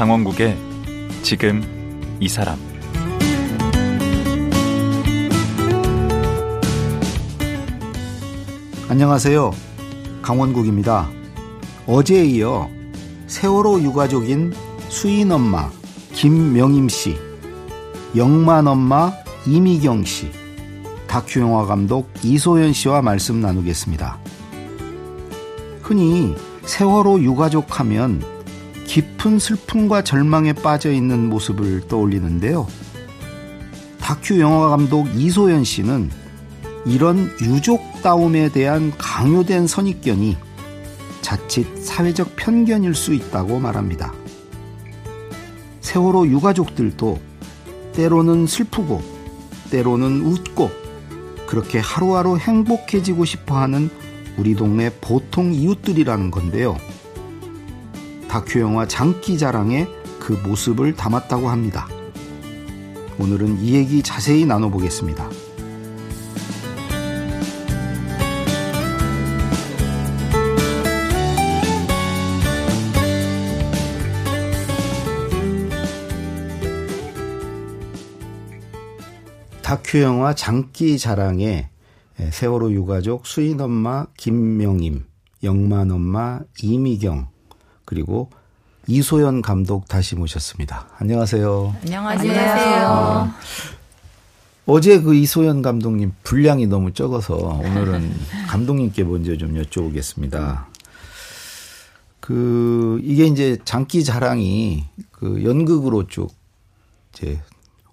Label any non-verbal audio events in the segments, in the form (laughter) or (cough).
강원국의 지금 이 사람 안녕하세요. 강원국입니다. 어제에 이어 세월호 유가족인 수인 엄마 김명임 씨, 영만 엄마 이미경 씨, 다큐 영화 감독 이소연 씨와 말씀 나누겠습니다. 흔히 세월호 유가족 하면 깊은 슬픔과 절망에 빠져 있는 모습을 떠올리는데요. 다큐 영화 감독 이소연 씨는 이런 유족다움에 대한 강요된 선입견이 자칫 사회적 편견일 수 있다고 말합니다. 세월호 유가족들도 때로는 슬프고 때로는 웃고 그렇게 하루하루 행복해지고 싶어 하는 우리 동네 보통 이웃들이라는 건데요. 다큐 영화 장기자랑에 그 모습을 담았다고 합니다. 오늘은 이 얘기 자세히 나눠보겠습니다. 다큐 영화 장기 자랑에 세월호 유가족 수인 엄마 김명임, 영만 엄마 이미경, 그리고 이소연 감독 다시 모셨습니다. 안녕하세요. 안녕하세요. 어, 어제 그 이소연 감독님 분량이 너무 적어서 오늘은 (laughs) 감독님께 먼저 좀 여쭤보겠습니다. 그 이게 이제 장기 자랑이 그 연극으로 쭉 이제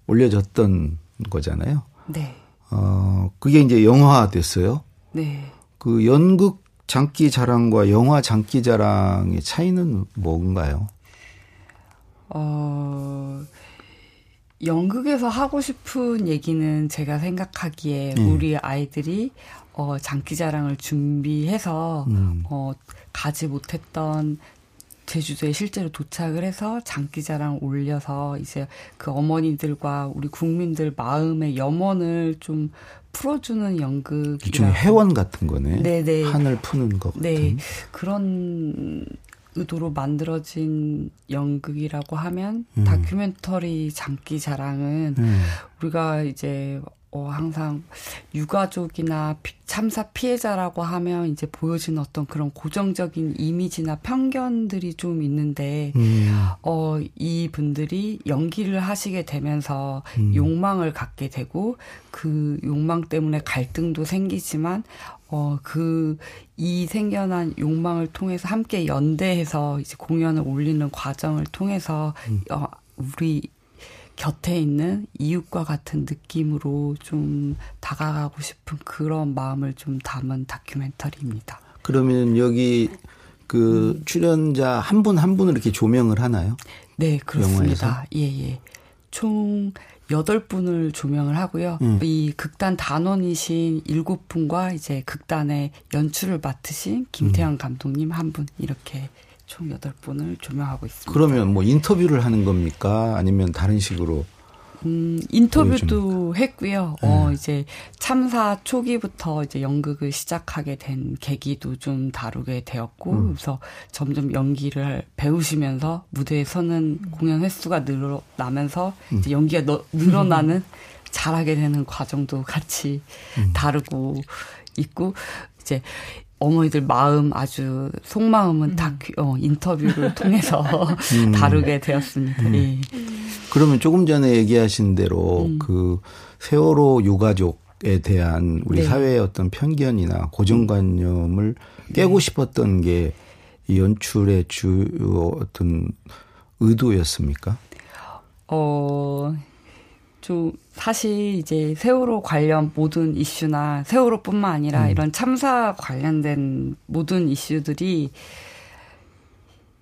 올려졌던 거잖아요. 네. 어 그게 이제 영화 됐어요. 네. 그 연극 장기 자랑과 영화 장기 자랑의 차이는 뭔가요? 어, 연극에서 하고 싶은 얘기는 제가 생각하기에 네. 우리 아이들이 어, 장기 자랑을 준비해서 음. 어, 가지 못했던 제주도에 실제로 도착을 해서 장기자랑 올려서 이제 그 어머니들과 우리 국민들 마음의 염원을 좀 풀어주는 연극. 일종의 회원 같은 거네. 네네. 한을 푸는 것 네. 같은. 네. 그런 의도로 만들어진 연극이라고 하면 음. 다큐멘터리 장기 자랑은 음. 우리가 이제 어, 항상 유가족이나 참사 피해자라고 하면 이제 보여지는 어떤 그런 고정적인 이미지나 편견들이 좀 있는데, 음. 어, 이 분들이 연기를 하시게 되면서 음. 욕망을 갖게 되고, 그 욕망 때문에 갈등도 생기지만, 어, 그, 이 생겨난 욕망을 통해서 함께 연대해서 이제 공연을 올리는 과정을 통해서, 음. 어, 우리 곁에 있는 이웃과 같은 느낌으로 좀 다가가고 싶은 그런 마음을 좀 담은 다큐멘터리입니다. 그러면 여기 그 음. 출연자 한 분한 한 분을 이렇게 조명을 하나요? 네, 그렇습니다. 예, 예. 총 8분을 조명을 하고요. 음. 이 극단 단원이신 7분과 이제 극단의 연출을 맡으신 김태형 음. 감독님 한 분 이렇게 총 8분을 조명하고 있습니다. 그러면 뭐 인터뷰를 하는 겁니까? 아니면 다른 식으로? 음, 인터뷰도 했고요. 어, 네. 어, 이제 참사 초기부터 이제 연극을 시작하게 된 계기도 좀 다루게 되었고, 음. 그래서 점점 연기를 배우시면서 무대에 서는 공연 횟수가 늘어나면서 음. 이제 연기가 너, 늘어나는 (laughs) 잘하게 되는 과정도 같이 음. 다루고 있고, 이제 어머니들 마음 아주 속마음은 음. 다큐 어, 인터뷰를 통해서 (laughs) 음. 다루게 되었습니다. 음. 예. 그러면 조금 전에 얘기하신 대로 음. 그 세월호 유가족에 대한 우리 네. 사회의 어떤 편견이나 고정관념을 깨고 네. 싶었던 게이 연출의 주 어떤 의도였습니까? 어, 좀 사실 이제 세월호 관련 모든 이슈나 세월호뿐만 아니라 음. 이런 참사 관련된 모든 이슈들이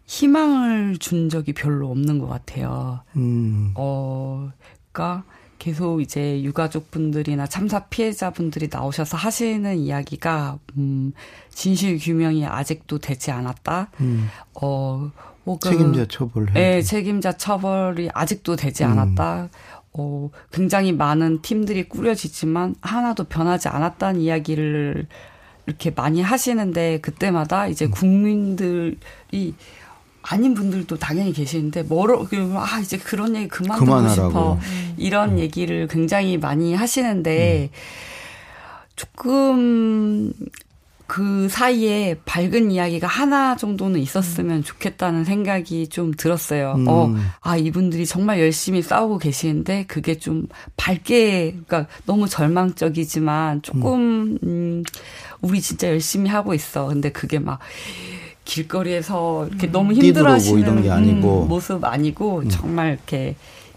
희망을 준 적이 별로 없는 것 같아요. 음. 어, 그러니까 계속 이제 유가족분들이나 참사 피해자분들이 나오셔서 하시는 이야기가 음, 진실 규명이 아직도 되지 않았다. 음. 어, 혹은 책임자 처벌. 네, 책임자 처벌이 아직도 되지 음. 않았다. 어, 굉장히 많은 팀들이 꾸려지지만 하나도 변하지 않았다는 이야기를 이렇게 많이 하시는데 그때마다 이제 음. 국민들이 아닌 분들도 당연히 계시는데 뭐로 그, 아 이제 그런 얘기 그만 듣고 싶어 음. 이런 음. 얘기를 굉장히 많이 하시는데 음. 조금 그 사이에 밝은 이야기가 하나 정도는 있었으면 좋겠다는 생각이 좀 들었어요. 음. 어, 아, 이분들이 정말 열심히 싸우고 계시는데 그게 좀 밝게, 그러니까 너무 절망적이지만 조금, 음, 우리 진짜 열심히 하고 있어. 근데 그게 막, 길거리에서 이렇게 음. 너무 힘들어하시는 이런 게 아니고. 모습 아니고 음. 정말 이렇게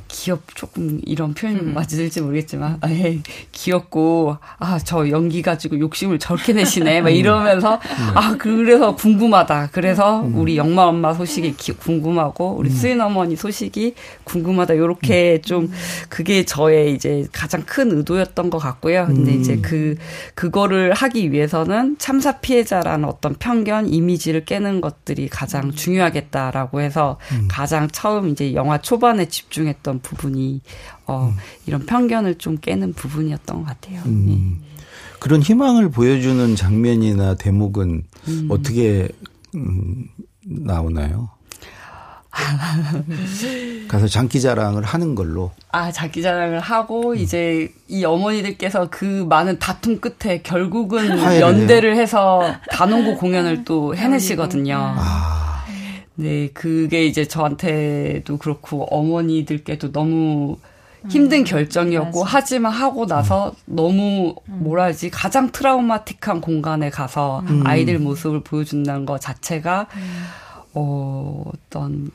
귀엽 조금 이런 표현 음. 맞을지 모르겠지만 에이, 귀엽고 아 저 연기 가지고 욕심을 저렇게 내시네 막 음. 이러면서 음. 아 그래서 궁금하다 그래서 음. 우리 영마 엄마 소식이 기, 궁금하고 우리 음. 수인 어머니 소식이 궁금하다 요렇게 음. 좀 그게 저의 이제 가장 큰 의도였던 것 같고요 근데 이제 그 그거를 하기 위해서는 참사 피해자라는 어떤 편견 이미지를 깨는 것들이 가장 중요하겠다라고 해서 가장 처음 이제 영화 초반에 집중했던 부분이 어, 음. 이런 편견을 좀 깨는 부분이었던 것 같아요. 음. 네. 그런 희망을 보여주는 장면이나 대목은 음. 어떻게 음, 나오나요? 가서 장기자랑을 하는 걸로. 아, 장기자랑을 하고, 음. 이제 이 어머니들께서 그 많은 다툼 끝에 결국은 연대를 해요? 해서 단원고 공연을 또 해내시거든요. 아. 네, 그게 이제 저한테도 그렇고 어머니들께도 너무 힘든 음, 결정이었고 맞아. 하지만 하고 나서 음. 너무 뭐라 하지 가장 트라우마틱한 공간에 가서 음. 아이들 모습을 보여준다는 것 자체가 음. 어, 어떤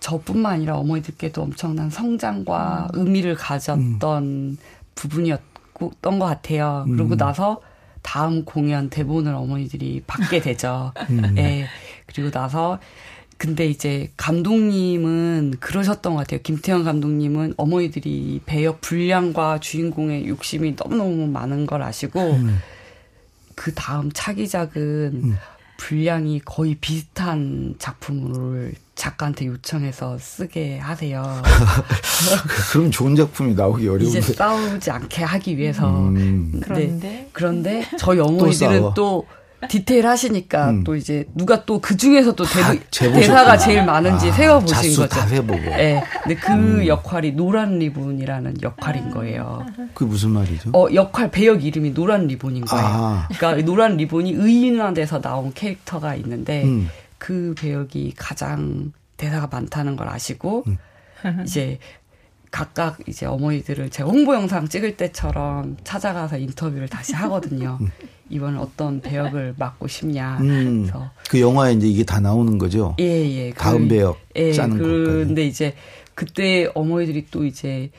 저뿐만 아니라 어머니들께도 엄청난 성장과 음. 의미를 가졌던 음. 부분이었던 것 같아요. 그러고 나서 다음 공연 대본을 어머니들이 받게 되죠. 예. 네. 그리고 나서 근데 이제 감독님은 그러셨던 것 같아요. 김태형 감독님은 어머니들이 배역 분량과 주인공의 욕심이 너무너무 많은 걸 아시고 음. 그 다음 차기작은 음. 분량이 거의 비슷한 작품을 작가한테 요청해서 쓰게 하세요. (laughs) 그럼 좋은 작품이 나오기 어려운데. 이제 싸우지 않게 하기 위해서. 음. 그런데 그런데 (laughs) 저희 어머니들은 또, 또 디테일 하시니까 음. 또 이제 누가 또 그 중에서 또 대사가 제일 많은지 아, 세워 보신 거죠. 다 세보고. 네. 근데 그 음. 역할이 노란 리본이라는 역할인 거예요. 그 무슨 말이죠? 어 역할 배역 이름이 노란 리본인 거예요. 아. 그러니까 노란 리본이 의인화돼서 나온 캐릭터가 있는데 음. 그 배역이 가장 대사가 많다는 걸 아시고 음. 이제 각각 이제 어머니들을 제 홍보 영상 찍을 때처럼 찾아가서 인터뷰를 다시 하거든요. 음. 이번엔 어떤 배역을 맡고 싶냐. 음, 그래서 그 영화에 이제 이게 다 나오는 거죠. 예, 예. 다음 그, 배역 예, 짜는 거. 그런데 이제 그때 어머니들이 또 이제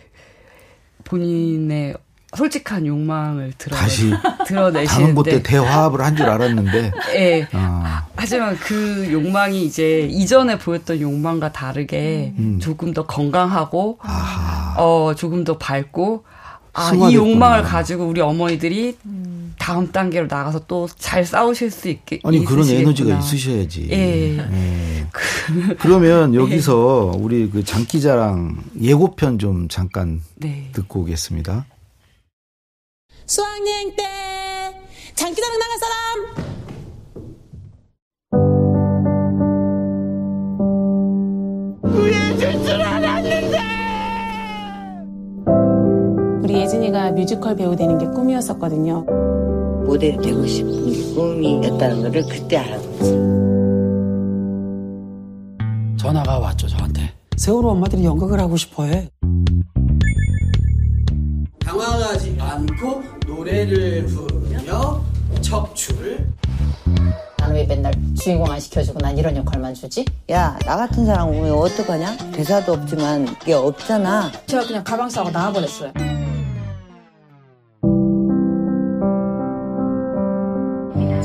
본인의 솔직한 욕망을 드러 다시 (laughs) 드러내시는데 때 대화합을 한 줄 알았는데. (laughs) 예. 아. 하지만 그 욕망이 이제 이전에 보였던 욕망과 다르게 음. 조금 더 건강하고 아하. 어 조금 더 밝고 아, 이 욕망을 가지고 우리 어머니들이 음. 다음 단계로 나가서 또 잘 싸우실 수 있게 아니 그런 에너지가 있으셔야지. 예. 예. 그러면 (laughs) 예. 여기서 예. 우리 그 장기자랑 예고편 좀 잠깐 네. 듣고 오겠습니다. 수학여행 때 장기자랑 나갈 사람. 구해줄 줄 알았는데. 우리 예진이가 뮤지컬 배우 되는 게 꿈이었었거든요. 모델 되고 싶은 게 꿈이었다는 거를 그때 알았지. 전화가 왔죠 저한테. 세월호 엄마들이 연극을 하고 싶어해. 당황하지 않고 노래를 부르며 척출. 나는 왜 맨날 주인공 안 시켜주고 난 이런 역할만 주지? 야, 나 같은 사람 오면 어떡하냐? 대사도 없지만 이게 없잖아. 제가 그냥 가방 싸고 나와버렸어요.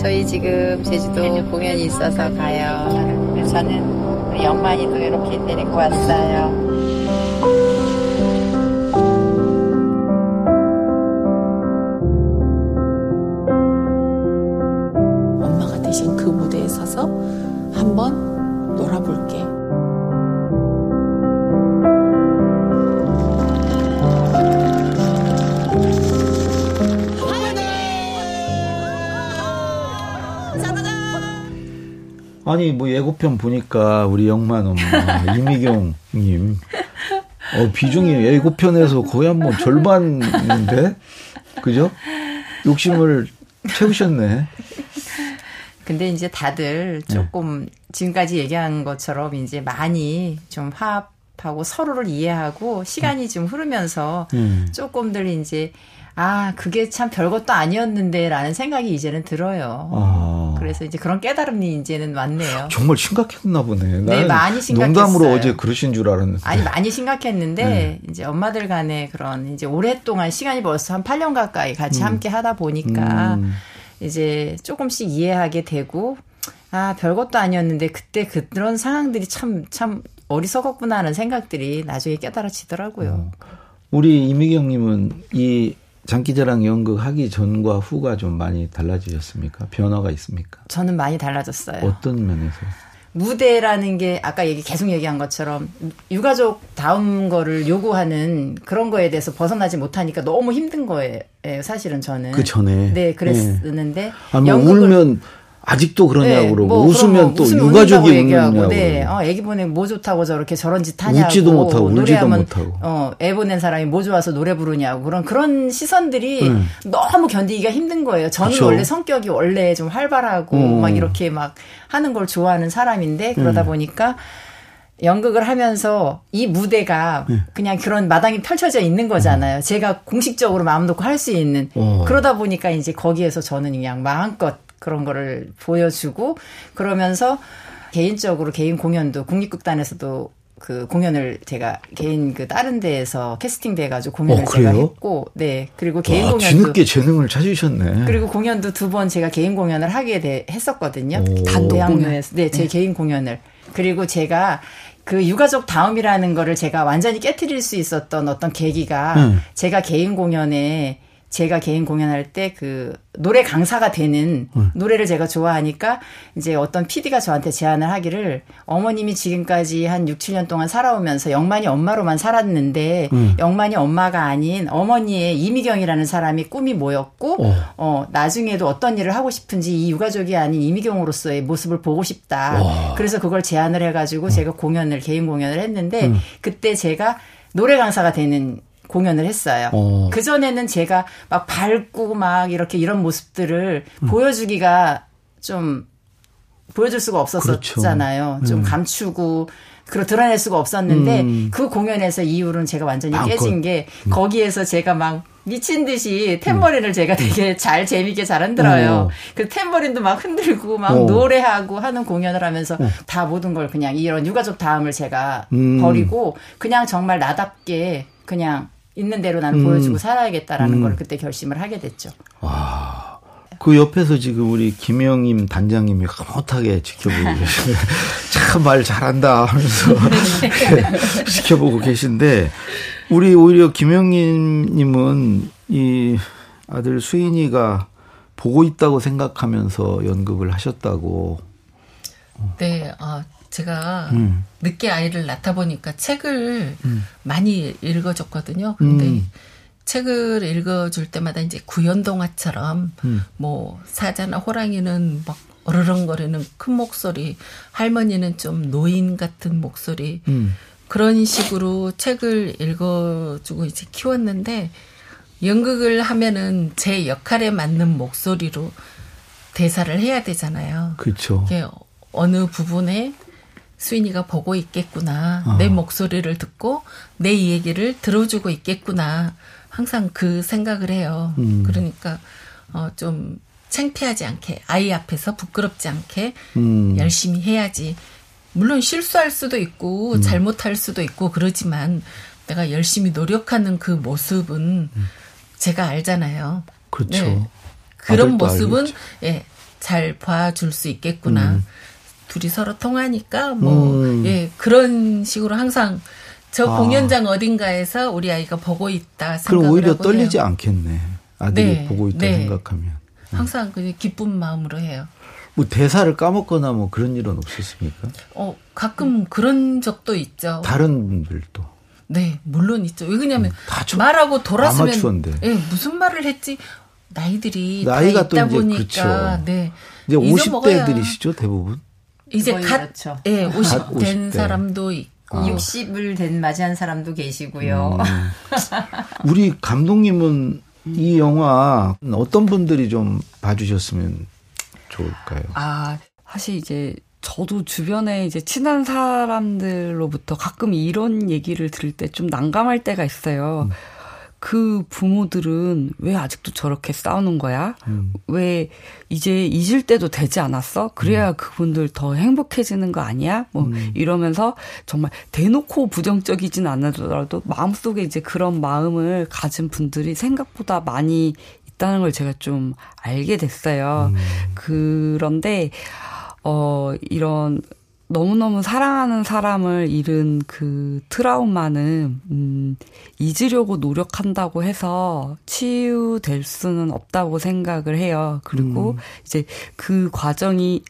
저희 지금 제주도 공연이 있어서 가요. 저는 우리 영만이도 이렇게 데리고 왔어요. 가서 한번 놀아볼게. 아니 뭐 예고편 보니까 우리 영만 엄마 (laughs) 이미경님 어 비중이 예고편에서 거의 한번 절반인데 그죠? 욕심을 채우셨네. 근데 이제 다들 조금 네. 지금까지 얘기한 것처럼 이제 많이 좀 화합하고 서로를 이해하고 시간이 좀 흐르면서 음. 조금들 이제 아, 그게 참 별것도 아니었는데 라는 생각이 이제는 들어요. 아. 그래서 이제 그런 깨달음이 이제는 왔네요. 정말 심각했나 보네. 네, 많이 심각했어요. 농담으로 어제 그러신 줄 알았는데. 아니, 많이 심각했는데, 네. 이제 엄마들 간에 그런 이제 오랫동안 시간이 벌써 한 8년 가까이 같이 음. 함께 하다 보니까 음. 이제 조금씩 이해하게 되고, 아, 별것도 아니었는데 그때 그런 상황들이 참, 참 어리석었구나 하는 생각들이 나중에 깨달아지더라고요. 어. 우리 이미경님은 이 장기자랑 연극 하기 전과 후가 좀 많이 달라지셨습니까? 변화가 있습니까? 저는 많이 달라졌어요. 어떤 면에서? 무대라는 게 아까 얘기 계속 얘기한 것처럼 유가족 다음 거를 요구하는 그런 거에 대해서 벗어나지 못하니까 너무 힘든 거예요. 사실은 저는 그 전에 네 그랬었는데 네. 아, 뭐 울면 아직도 그러냐고 네, 그러고 뭐 웃으면 또 유가족이 웃냐고 네. 어, 애기 보내면 뭐 좋다고 저렇게 저런 짓 하냐고 웃지도 못하고 울지도 못하고 어, 애 보낸 사람이 뭐 좋아서 노래 부르냐고 그런 그런 시선들이 네. 너무 견디기가 힘든 거예요. 저는 그쵸? 원래 성격이 원래 좀 활발하고 음. 막 이렇게 막 하는 걸 좋아하는 사람인데 그러다 음. 보니까 연극을 하면서 이 무대가 네. 그냥 그런 마당이 펼쳐져 있는 거잖아요. 음. 제가 공식적으로 마음 놓고 할 수 있는. 어. 그러다 보니까 이제 거기에서 저는 그냥 마음껏 그런 거를 보여주고 그러면서 개인적으로 개인 공연도 국립극단에서도 그 공연을 제가 개인 그 다른 데에서 캐스팅 돼 가지고 공연을 어, 제가 했고 네 그리고 개인 와, 공연도 뒤늦게 재능을 찾으셨네. 그리고 공연도 두 번 제가 개인 공연을 하게 돼, 했었거든요. 단대학로에서 네제 네. 개인 공연을 그리고 제가 그 유가족 다음이라는 거를 제가 완전히 깨뜨릴 수 있었던 어떤 계기가 음. 제가 개인 공연에 제가 개인 공연할 때 그 노래 강사가 되는 음. 노래를 제가 좋아하니까 이제 어떤 PD가 저한테 제안을 하기를 어머님이 지금까지 한 6, 7년 동안 살아오면서 영만이 엄마로만 살았는데 음. 영만이 엄마가 아닌 어머니의 이미경이라는 사람이 꿈이 뭐였고 어. 어. 나중에도 어떤 일을 하고 싶은지 이 유가족이 아닌 이미경으로서의 모습을 보고 싶다. 와. 그래서 그걸 제안을 해 가지고 음. 제가 공연을 개인 공연을 했는데 음. 그때 제가 노래 강사가 되는 공연을 했어요. 어. 그 전에는 제가 막 밝고 막 이렇게 이런 모습들을 음. 보여주기가 좀 보여줄 수가 없었잖아요. 그렇죠. 좀 음. 감추고 그걸 드러낼 수가 없었는데 음. 그 공연에서 이후로는 제가 완전히 아, 깨진 게 음. 거기에서 제가 막 미친 듯이 탬버린을 음. 제가 되게 잘 재밌게 잘 흔들어요. 어. 그 탬버린도 막 흔들고 막 어. 노래하고 하는 공연을 하면서 어. 다 모든 걸 그냥 이런 유가족 다음을 제가 음. 버리고 그냥 정말 나답게 그냥 있는 대로 나는 음. 보여주고 살아야겠다라는 음. 걸 그때 결심을 하게 됐죠. 와. 그 옆에서 지금 우리 김영임 단장님이 흐뭇하게 지켜보고 (laughs) 계시네. 참말 잘한다 하면서 (laughs) 지켜보고 계신데 우리 오히려 김영임님은 이 아들 수인이가 보고 있다고 생각하면서 연극을 하셨다고. 네, 아 제가 음. 늦게 아이를 낳다 보니까 책을 음. 많이 읽어줬거든요. 근데 음. 책을 읽어줄 때마다 이제 구연동화처럼 음. 뭐 사자나 호랑이는 막 어르렁거리는 큰 목소리, 할머니는 좀 노인 같은 목소리 음. 그런 식으로 책을 읽어주고 이제 키웠는데 연극을 하면은 제 역할에 맞는 목소리로 대사를 해야 되잖아요. 그렇죠. 어느 부분에 수인이가 보고 있겠구나. 어. 내 목소리를 듣고 내 얘기를 들어주고 있겠구나. 항상 그 생각을 해요. 음. 그러니까 어, 좀 창피하지 않게 아이 앞에서 부끄럽지 않게 음. 열심히 해야지. 물론 실수할 수도 있고 음. 잘못할 수도 있고 그러지만 내가 열심히 노력하는 그 모습은 음. 제가 알잖아요. 그렇죠. 네. 그런 모습은 예, 잘 봐줄 수 있겠구나. 음. 둘이 서로 통하니까 뭐 음. 예, 그런 식으로 항상 저 아. 공연장 어딘가에서 우리 아이가 보고 있다 생각을 그럼 오히려 떨리지 해요. 않겠네. 아들이 네, 보고 있다 네. 생각하면. 음. 항상 그 기쁜 마음으로 해요. 뭐 대사를 까먹거나 뭐 그런 일은 없었습니까? 어, 가끔 그런 적도 있죠. 다른 분들도. 네, 물론 있죠. 왜냐면 음, 말하고 돌아서면 아마추어인데. 예, 무슨 말을 했지? 나이들이 나이가 다 있다 보니까 그렇죠. 네. 이제 50대들이시죠, 대부분? 이제 갓, 그렇죠. 예, 50, 50된 50대. 사람도 있고. 아. 60을 된 맞이한 사람도 계시고요. 음. (laughs) 우리 감독님은 이 영화 어떤 분들이 좀 봐주셨으면 좋을까요? 아, 사실 이제 저도 주변에 이제 친한 사람들로부터 가끔 이런 얘기를 들을 때 좀 난감할 때가 있어요. 음. 그 부모들은 왜 아직도 저렇게 싸우는 거야? 음. 왜 이제 잊을 때도 되지 않았어? 그래야 음. 그분들 더 행복해지는 거 아니야? 뭐 음. 이러면서 정말 대놓고 부정적이진 않아더라도 마음속에 이제 그런 마음을 가진 분들이 생각보다 많이 있다는 걸 제가 좀 알게 됐어요. 음. 그런데 어 이런 너무너무 사랑하는 사람을 잃은 그 트라우마는, 음, 잊으려고 노력한다고 해서 치유될 수는 없다고 생각을 해요. 그리고 음. 이제 그 과정이,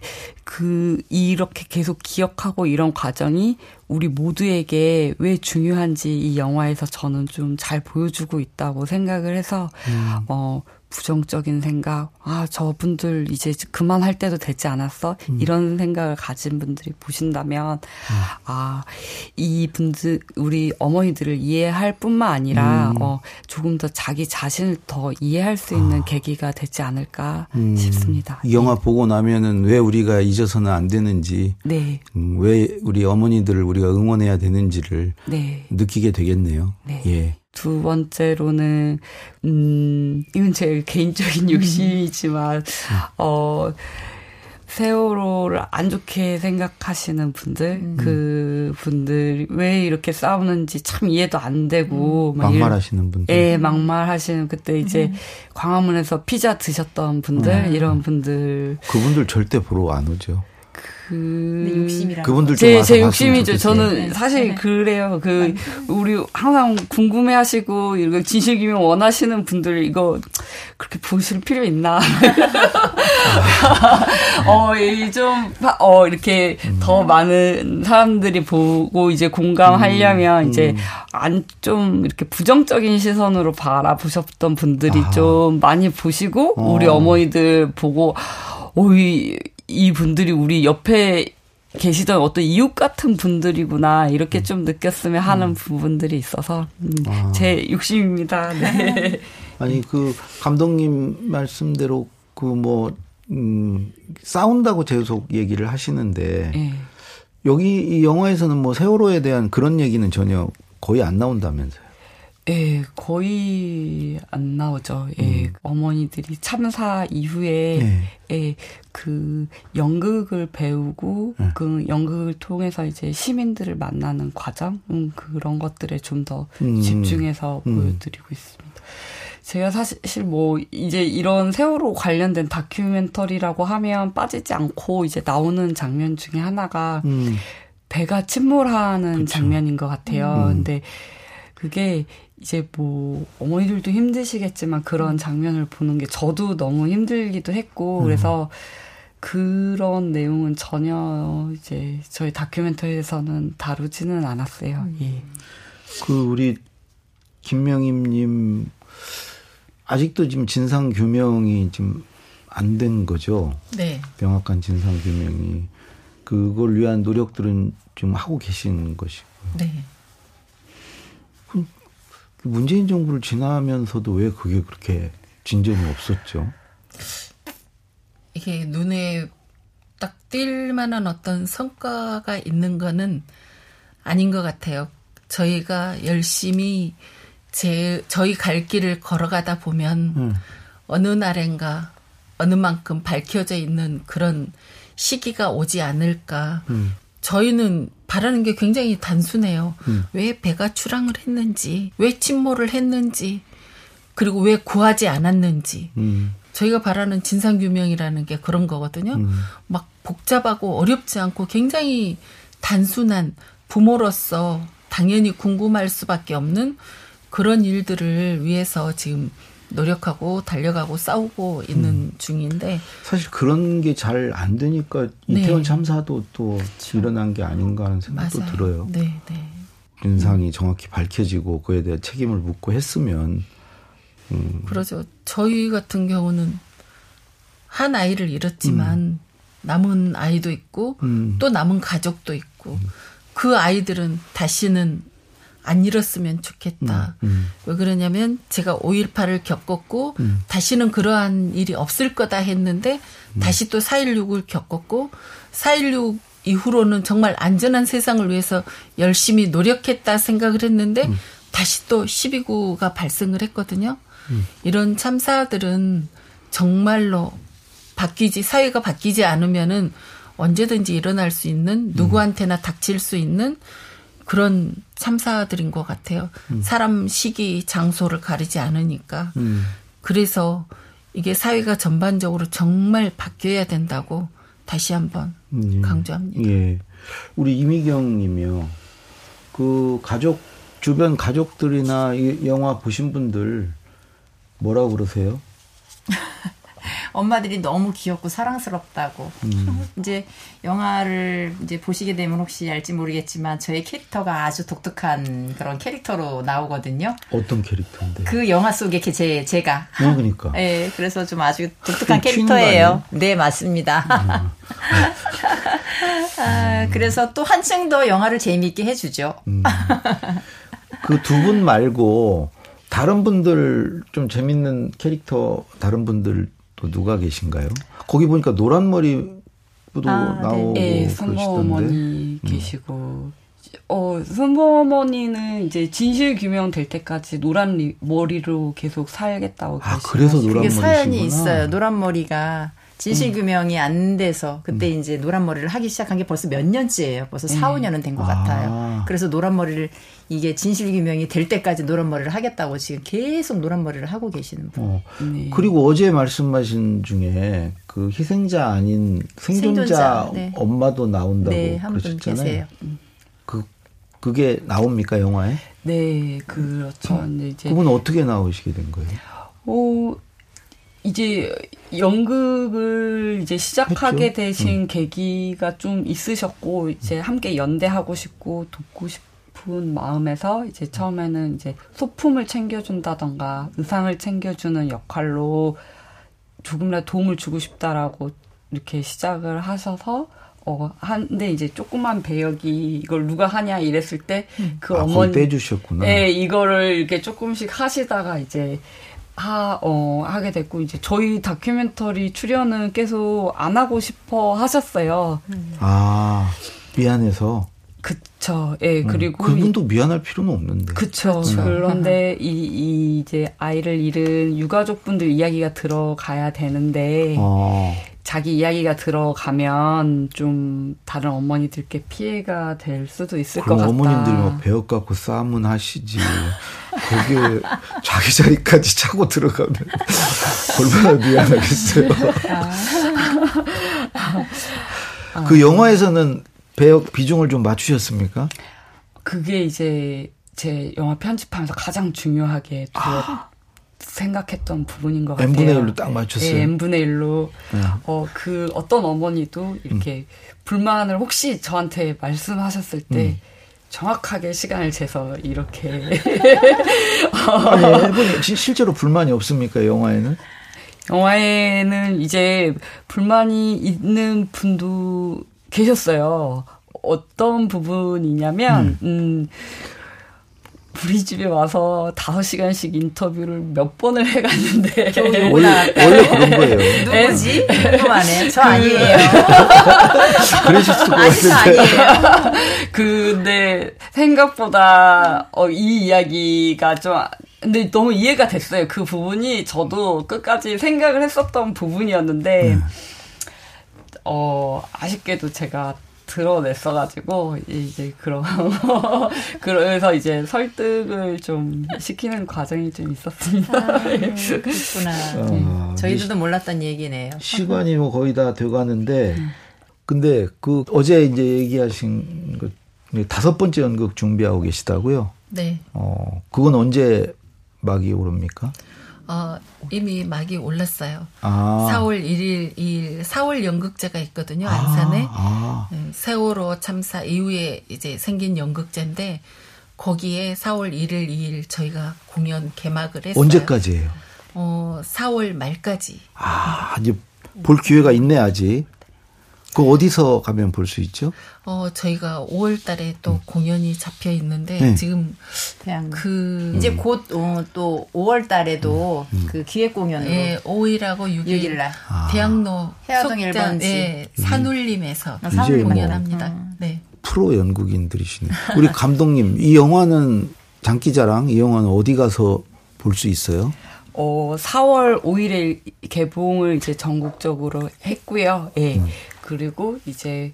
그, 이렇게 계속 기억하고 이런 과정이 우리 모두에게 왜 중요한지 이 영화에서 저는 좀 잘 보여주고 있다고 생각을 해서, 음. 어, 부정적인 생각, 아, 저분들 이제 그만할 때도 되지 않았어? 음. 이런 생각을 가진 분들이 보신다면, 음. 아, 이 분들, 우리 어머니들을 이해할 뿐만 아니라, 음. 어, 조금 더 자기 자신을 더 이해할 수 있는 아. 계기가 되지 않을까 음. 싶습니다. 이 영화 네. 보고 나면은 왜 우리가 잊어서는 안 되는지, 네. 음, 왜 우리 어머니들을 우리가 응원해야 되는지를 네. 느끼게 되겠네요. 네. 예. 두 번째로는 음 이건 제 개인적인 음. 욕심이지만 어 세월호를 안 좋게 생각하시는 분들, 음. 그 분들 왜 이렇게 싸우는지 참 이해도 안 되고, 음. 막말하시는 분들. 예, 막말하시는 그때 이제 음. 광화문에서 피자 드셨던 분들, 음. 이런 분들. 그분들 절대 보러 안 오죠. 그 욕심이라 그분들 제, 제 욕심이죠. 저는 네. 사실 네. 그래요. 그 우리 항상 궁금해하시고 이거 진실규명 원하시는 분들 이거 그렇게 보실 필요 있나? (laughs) 어이좀어 이렇게 음. 더 많은 사람들이 보고 이제 공감하려면 음. 이제 안 좀 이렇게 부정적인 시선으로 바라보셨던 분들이 아. 좀 많이 보시고 어. 우리 어머니들 보고 오이 이 분들이 우리 옆에 계시던 어떤 이웃 같은 분들이구나 이렇게 좀 느꼈으면 하는 음. 부분들이 있어서 음, 아. 제 욕심입니다. 네. (laughs) 아니 그 감독님 말씀대로 그뭐 음, 싸운다고 계속 얘기를 하시는데 네. 여기 이 영화에서는 뭐 세월호에 대한 그런 얘기는 전혀 거의 안 나온다면서요. 예, 거의 안 나오죠. 예, 음. 어머니들이 참사 이후에 예. 예, 그 연극을 배우고 예. 그 연극을 통해서 이제 시민들을 만나는 과정 음, 그런 것들에 좀더 음. 집중해서 음. 보여드리고 있습니다. 제가 사실 뭐 이제 이런 세월호 관련된 다큐멘터리라고 하면 빠지지 않고 이제 나오는 장면 중에 하나가 음. 배가 침몰하는 그쵸. 장면인 것 같아요. 음. 근데 그게 이제 뭐 어머니들도 힘드시겠지만 그런 음. 장면을 보는 게 저도 너무 힘들기도 했고 음. 그래서 그런 내용은 전혀 이제 저희 다큐멘터리에서는 다루지는 않았어요. 음. 예. 그 우리 김명임님 아직도 지금 진상 규명이 지금 안 된 거죠. 네. 명확한 진상 규명이 그걸 위한 노력들은 좀 하고 계신 것이고요. 네. 문재인 정부를 지나면서도 왜 그게 그렇게 진전이 없었죠? 이게 눈에 딱 띌 만한 어떤 성과가 있는 거는 아닌 것 같아요. 저희가 열심히 제, 저희 갈 길을 걸어가다 보면 음. 어느 날엔가 어느 만큼 밝혀져 있는 그런 시기가 오지 않을까. 음. 저희는 바라는 게 굉장히 단순해요. 음. 왜 배가 출항을 했는지, 왜 침몰을 했는지, 그리고 왜 구하지 않았는지. 음. 저희가 바라는 진상규명이라는 게 그런 거거든요. 음. 막 복잡하고 어렵지 않고 굉장히 단순한 부모로서 당연히 궁금할 수밖에 없는 그런 일들을 위해서 지금 노력하고 달려가고 싸우고 있는 음. 중인데 사실 그런 게 잘 안 되니까 이태원 네. 참사도 또 그렇죠. 일어난 게 아닌가 하는 생각도 맞아요. 들어요. 네, 네. 윤상이 정확히 밝혀지고 그에 대한 책임을 묻고 했으면 음. 그러죠. 저희 같은 경우는 한 아이를 잃었지만 음. 남은 아이도 있고 음. 또 남은 가족도 있고 음. 그 아이들은 다시는 안 잃었으면 좋겠다. 음, 음. 왜 그러냐면 제가 5.18을 겪었고 음. 다시는 그러한 일이 없을 거다 했는데 음. 다시 또 4.16을 겪었고 4.16 이후로는 정말 안전한 세상을 위해서 열심히 노력했다 생각을 했는데 음. 다시 또 12구가 발생을 했거든요. 음. 이런 참사들은 정말로 바뀌지 사회가 바뀌지 않으면은 언제든지 일어날 수 있는 누구한테나 닥칠 수 있는 그런 참사들인 것 같아요. 음. 사람 시기 장소를 가리지 않으니까. 음. 그래서 이게 사회가 전반적으로 정말 바뀌어야 된다고 다시 한번 음. 강조합니다. 예. 우리 이미경 님이요. 그 가족 주변 가족들이나 이 영화 보신 분들 뭐라고 그러세요? (laughs) 엄마들이 너무 귀엽고 사랑스럽다고. 음. 이제 영화를 이제 보시게 되면 혹시 알지 모르겠지만 저의 캐릭터가 아주 독특한 그런 캐릭터로 나오거든요. 어떤 캐릭터인데? 그 영화 속에 제 제가. 어, 그러니까. (laughs) 네, 그래서 좀 아주 독특한 캐릭터예요. 네, 맞습니다. 음. (laughs) 아, 그래서 또 한층 더 영화를 재미있게 해주죠. 음. 그두 분 말고 다른 분들 좀 재밌는 캐릭터 다른 분들 또 누가 계신가요? 거기 보니까 노란 머리 도 아, 네. 나오고 네. 네, 순모어머니 음. 계시고 어 순모어머니는 이제 진실 규명 될 때까지 노란 머리로 계속 살겠다고 아 그래서 노란 머리 사연이 있어요. 노란 머리가 진실 음. 규명이 안 돼서 그때 음. 이제 노란 머리를 하기 시작한 게 벌써 몇 년째예요. 벌써 4, 음. 5년은 된것 아. 같아요. 그래서 노란 머리를 이게 진실 규명이 될 때까지 노란 머리를 하겠다고 지금 계속 노란 머리를 하고 계시는 분. 어. 네. 그리고 어제 말씀하신 중에 그 희생자 아닌 생존자, 생존자 네. 엄마도 나온다고 네, 그러셨잖아요. 음. 그 그게 나옵니까 영화에? 네, 그렇죠. 어. 이제 그분 어떻게 나오시게 된 거예요? 어, 이제 연극을 이제 시작하게 했죠. 되신 음. 계기가 좀 있으셨고 이제 함께 연대하고 싶고 돕고 싶은 마음에서 이제 처음에는 이제 소품을 챙겨준다던가 의상을 챙겨주는 역할로 조금이라도 도움을 주고 싶다라고 이렇게 시작을 하셔서 어, 한데 이제 조그만 배역이 이걸 누가 하냐 이랬을 때그 음. 아, 어머니 떼주셨구나. 네, 이거를 이렇게 조금씩 하시다가 이제 하, 어, 하게 됐고, 이제 저희 다큐멘터리 출연은 계속 안 하고 싶어 하셨어요. 아, 미안해서. 그쵸. 예, 음, 그리고. 그분도 미안할 필요는 없는데. 그쵸. 그쵸. (laughs) 그런데 이, 이, 이제 아이를 잃은 유가족분들 이야기가 들어가야 되는데, 어. 자기 이야기가 들어가면 좀 다른 어머니들께 피해가 될 수도 있을 것 같다. 어머님들이 막 배역 갖고 싸움은 하시지. (laughs) 거기에 자기 자리까지 차고 들어가면 얼마나 미안하겠어요. 아. 그 영화에서는 배역 비중을 좀 맞추셨습니까? 그게 이제 제 영화 편집하면서 가장 중요하게 아. 생각했던 부분인 것 같아요. n분의 1로 딱 맞췄어요. 네, n분의 1로. 네. 어, 그 어떤 어머니도 이렇게 음. 불만을 혹시 저한테 말씀하셨을 때 음. 정확하게 시간을 재서 이렇게. (laughs) 아니, 일본 실제로 불만이 없습니까, 영화에는? 영화에는 이제 불만이 있는 분도 계셨어요. 어떤 부분이냐면, 음, 음 우리 집에 와서 다섯 시간씩 인터뷰를 몇 번을 해갔는데 (laughs) 원래, 원래 그런 거예요. 누구지? 궁금하네. 저 아니에요. (laughs) 그러실 수가 아니, 저 아니에요. 근데 생각보다 어, 이 이야기가 좀 근데 너무 이해가 됐어요. 그 부분이 저도 끝까지 생각을 했었던 부분이었는데 음. 어 아쉽게도 제가 드러냈어가지고 이제 그런 (laughs) 그래서 이제 설득을 좀 시키는 과정이 좀 있었습니다. 아, (laughs) 그렇구나. 어, 저희들도 몰랐던 얘기네요. 시간이 뭐 거의 다 돼가는데 근데 그 어제 이제 얘기하신 그 다섯 번째 연극 준비하고 계시다고요? 네. 어 그건 언제 막이 오릅니까? 어, 이미 막이 올랐어요. 아. 4월 1일, 2일, 4월 연극제가 있거든요, 아. 안산에. 아. 아. 세월호 참사 이후에 이제 생긴 연극제인데, 거기에 4월 1일, 2일 저희가 공연 개막을 했어요. 언제까지예요? 어, 4월 말까지. 아, 이제 볼 기회가 있네, 아직. 그 어디서 가면 볼 수 있죠? 어, 저희가 5월 달에 또 음. 공연이 잡혀 있는데 네. 지금 그냥 그 이제 곧 어, 또 5월 달에도 음. 음. 그 기획 공연으로 예, 5일하고 6일, 6일 날 아. 대학로 해화동 1번지 예, 산울림에서 아, 공연합니다. 뭐 네. 프로 연극인들이시네. 우리 감독님 이 영화는 장기자랑 이 영화는 어디 가서 볼 수 있어요? 어, 4월 5일에 개봉을 이제 전국적으로 했고요. 예. 음. 그리고 이제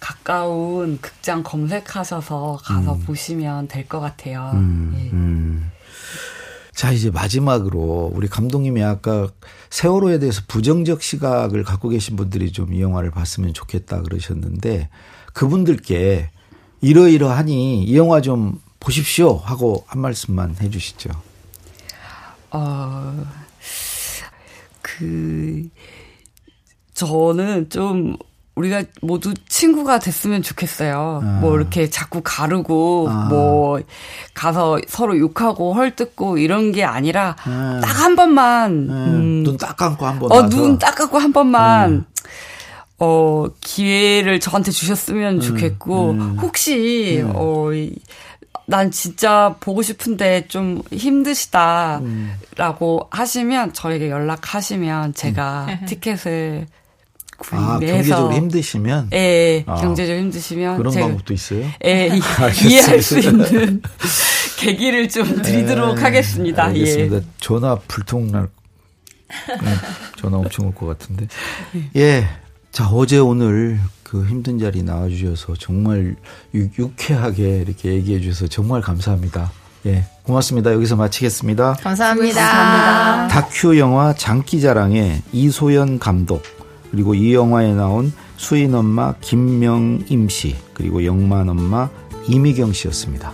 가까운 극장 검색하셔서 가서 음. 보시면 될 것 같아요. 음, 예. 음. 자, 이제 마지막으로 우리 감독님이 아까 세월호에 대해서 부정적 시각을 갖고 계신 분들이 좀 이 영화를 봤으면 좋겠다 그러셨는데 그분들께 이러이러하니 이 영화 좀 보십시오 하고 한 말씀만 해 주시죠. 어, 그, 저는 좀 우리가 모두 친구가 됐으면 좋겠어요. 아. 뭐 이렇게 자꾸 가르고 아. 뭐 가서 서로 욕하고 헐뜯고 이런 게 아니라 아. 딱한 번만 네. 음, 눈딱 감고 한 번. 어, 눈 딱 감고 한 번만 음. 어 기회를 저한테 주셨으면 음. 좋겠고 음. 혹시 음. 어난 진짜 보고 싶은데 좀 힘드시다라고 음. 하시면 저에게 연락하시면 제가 티켓을 아, 경제적으로 힘드시면? 예, 아, 경제적으로 힘드시면. 그런 제가, 방법도 있어요? 예, 이해할 수 있는 (laughs) 계기를 좀 드리도록 예, 하겠습니다. 알겠습니다. 예. 전화 불통 날, 전화 엄청 올 것 같은데. 예. 자, 어제 오늘 그 힘든 자리 나와 주셔서 정말 유, 유쾌하게 이렇게 얘기해 주셔서 정말 감사합니다. 예. 고맙습니다. 여기서 마치겠습니다. 감사합니다. 감사합니다. 다큐 영화 장기자랑의 이소연 감독, 그리고 이 영화에 나온 수인 엄마 김명임 씨, 그리고 영만 엄마 이미경 씨였습니다.